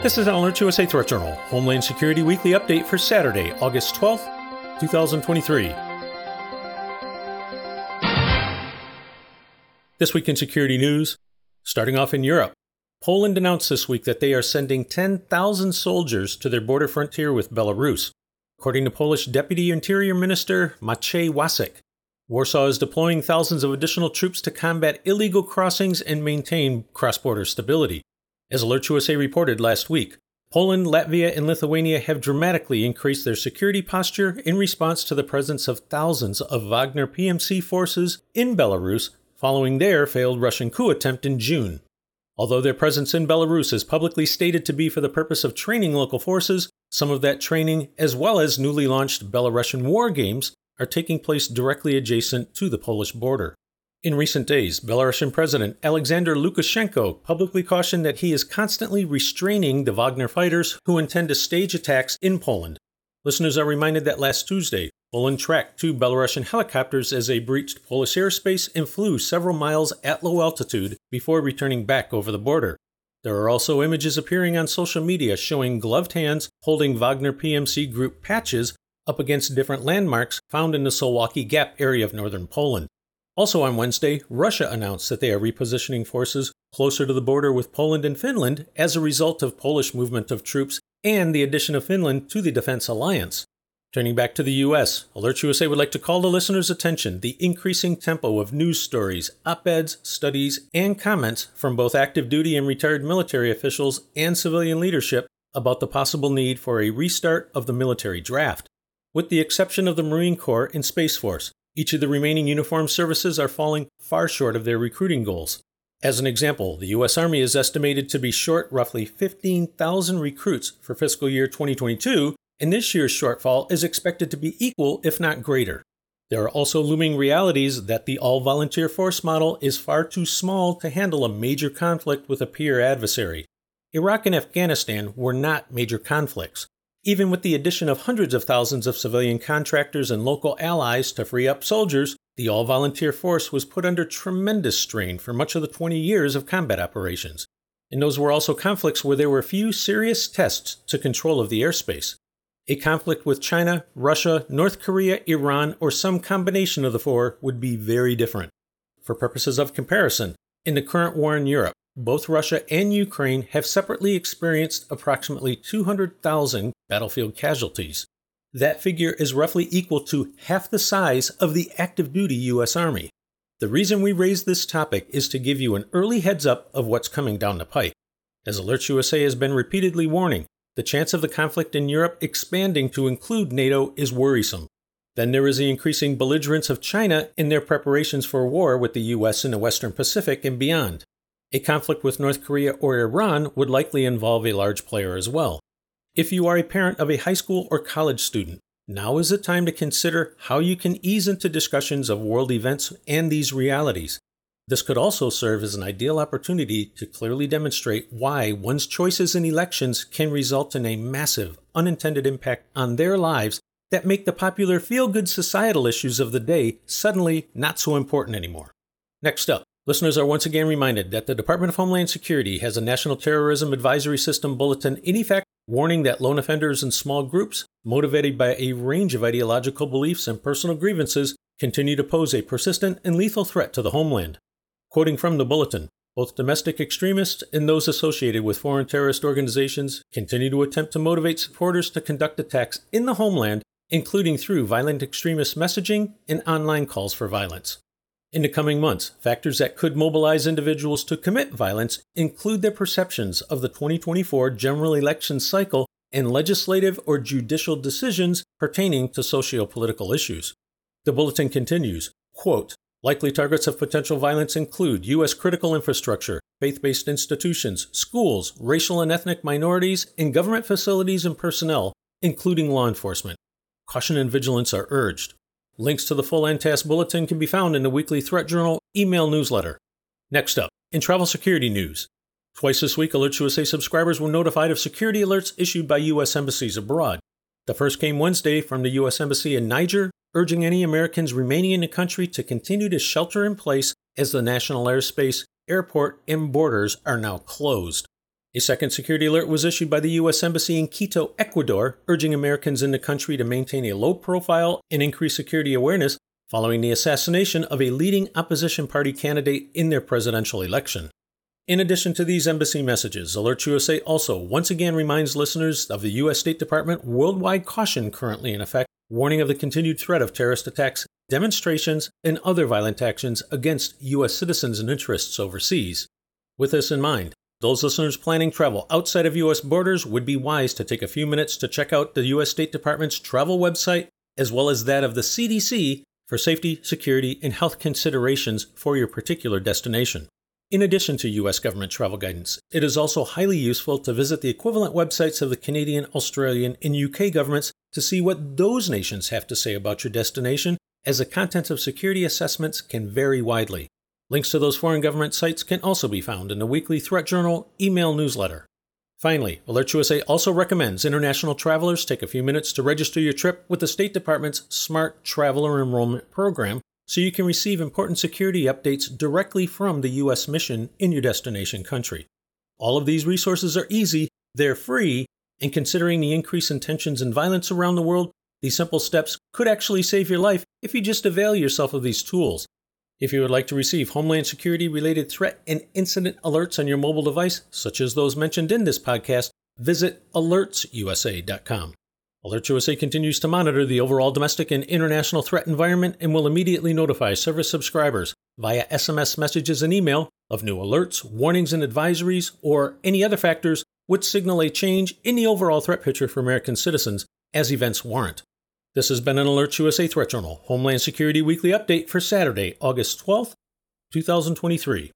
This is an Alert USA Threat Journal, Homeland Security Weekly Update for Saturday, August 12th, 2023. This week in security news, starting off in Europe. Poland announced this week that they are sending 10,000 soldiers to their border frontier with Belarus, according to Polish Deputy Interior Minister Maciej Wąsik. Warsaw is deploying thousands of additional troops to combat illegal crossings and maintain cross border stability. As Alert USA reported last week, Poland, Latvia, and Lithuania have dramatically increased their security posture in response to the presence of thousands of Wagner PMC forces in Belarus following their failed Russian coup attempt in June. Although their presence in Belarus is publicly stated to be for the purpose of training local forces, some of that training, as well as newly launched Belarusian war games, are taking place directly adjacent to the Polish border. In recent days, Belarusian President Alexander Lukashenko publicly cautioned that he is constantly restraining the Wagner fighters who intend to stage attacks in Poland. Listeners are reminded that last Tuesday, Poland tracked two Belarusian helicopters as they breached Polish airspace and flew several miles at low altitude before returning back over the border. There are also images appearing on social media showing gloved hands holding Wagner PMC group patches up against different landmarks found in the Suwałki Gap area of northern Poland. Also on Wednesday, Russia announced that they are repositioning forces closer to the border with Poland and Finland as a result of Polish movement of troops and the addition of Finland to the defense alliance. Turning back to the US, Alert USA would like to call the listeners' attention the increasing tempo of news stories, op-eds, studies, and comments from both active duty and retired military officials and civilian leadership about the possible need for a restart of the military draft. With the exception of the Marine Corps and Space Force, each of the remaining uniformed services are falling far short of their recruiting goals. As an example, the U.S. Army is estimated to be short roughly 15,000 recruits for fiscal year 2022, and this year's shortfall is expected to be equal, if not greater. There are also looming realities that the all volunteer force model is far too small to handle a major conflict with a peer adversary. Iraq and Afghanistan were not major conflicts. Even with the addition of hundreds of thousands of civilian contractors and local allies to free up soldiers, the all volunteer force was put under tremendous strain for much of the 20 years of combat operations. And those were also conflicts where there were few serious tests to control of the airspace. A conflict with China, Russia, North Korea, Iran, or some combination of the four would be very different. For purposes of comparison, in the current war in Europe, both Russia and Ukraine have separately experienced approximately 200,000 battlefield casualties. That figure is roughly equal to half the size of the active duty U.S. Army. The reason we raise this topic is to give you an early heads up of what's coming down the pike. As Alert USA has been repeatedly warning, the chance of the conflict in Europe expanding to include NATO is worrisome. Then there is the increasing belligerence of China in their preparations for war with the US in the Western Pacific and beyond. A conflict with North Korea or Iran would likely involve a large player as well. If you are a parent of a high school or college student, now is the time to consider how you can ease into discussions of world events and these realities. This could also serve as an ideal opportunity to clearly demonstrate why one's choices in elections can result in a massive, unintended impact on their lives that make the popular feel good societal issues of the day suddenly not so important anymore. Next up, Listeners are once again reminded that the Department of Homeland Security has a National Terrorism Advisory System bulletin in effect warning that lone offenders and small groups, motivated by a range of ideological beliefs and personal grievances, continue to pose a persistent and lethal threat to the homeland. Quoting from the bulletin, both domestic extremists and those associated with foreign terrorist organizations continue to attempt to motivate supporters to conduct attacks in the homeland, including through violent extremist messaging and online calls for violence. In the coming months, factors that could mobilize individuals to commit violence include their perceptions of the 2024 general election cycle and legislative or judicial decisions pertaining to socio-political issues. The bulletin continues, quote, Likely targets of potential violence include U.S. critical infrastructure, faith based institutions, schools, racial and ethnic minorities, and government facilities and personnel, including law enforcement. Caution and vigilance are urged. Links to the full NTAS bulletin can be found in the weekly Threat Journal email newsletter. Next up, in travel security news. Twice this week, Alert USA subscribers were notified of security alerts issued by U.S. embassies abroad. The first came Wednesday from the U.S. Embassy in Niger, urging any Americans remaining in the country to continue to shelter in place as the national airspace, airport, and borders are now closed. A second security alert was issued by the U.S. Embassy in Quito, Ecuador, urging Americans in the country to maintain a low profile and increase security awareness following the assassination of a leading opposition party candidate in their presidential election. In addition to these embassy messages, Alerts USA also once again reminds listeners of the U.S. State Department worldwide caution currently in effect, warning of the continued threat of terrorist attacks, demonstrations, and other violent actions against U.S. citizens and interests overseas. With this in mind, those listeners planning travel outside of U.S. borders would be wise to take a few minutes to check out the U.S. State Department's travel website as well as that of the CDC for safety, security, and health considerations for your particular destination. In addition to U.S. government travel guidance, it is also highly useful to visit the equivalent websites of the Canadian, Australian, and UK governments to see what those nations have to say about your destination, as the content of security assessments can vary widely. Links to those foreign government sites can also be found in the weekly Threat Journal email newsletter. Finally, Alert USA also recommends international travelers take a few minutes to register your trip with the State Department's Smart Traveler Enrollment Program so you can receive important security updates directly from the U.S. mission in your destination country. All of these resources are easy, they're free, and considering the increase in tensions and violence around the world, these simple steps could actually save your life if you just avail yourself of these tools. If you would like to receive Homeland Security related threat and incident alerts on your mobile device, such as those mentioned in this podcast, visit alertsusa.com. Alert USA continues to monitor the overall domestic and international threat environment and will immediately notify service subscribers via SMS messages and email of new alerts, warnings, and advisories, or any other factors which signal a change in the overall threat picture for American citizens as events warrant. This has been an Alert USA Threat Journal Homeland Security Weekly Update for Saturday, August 12th, 2023.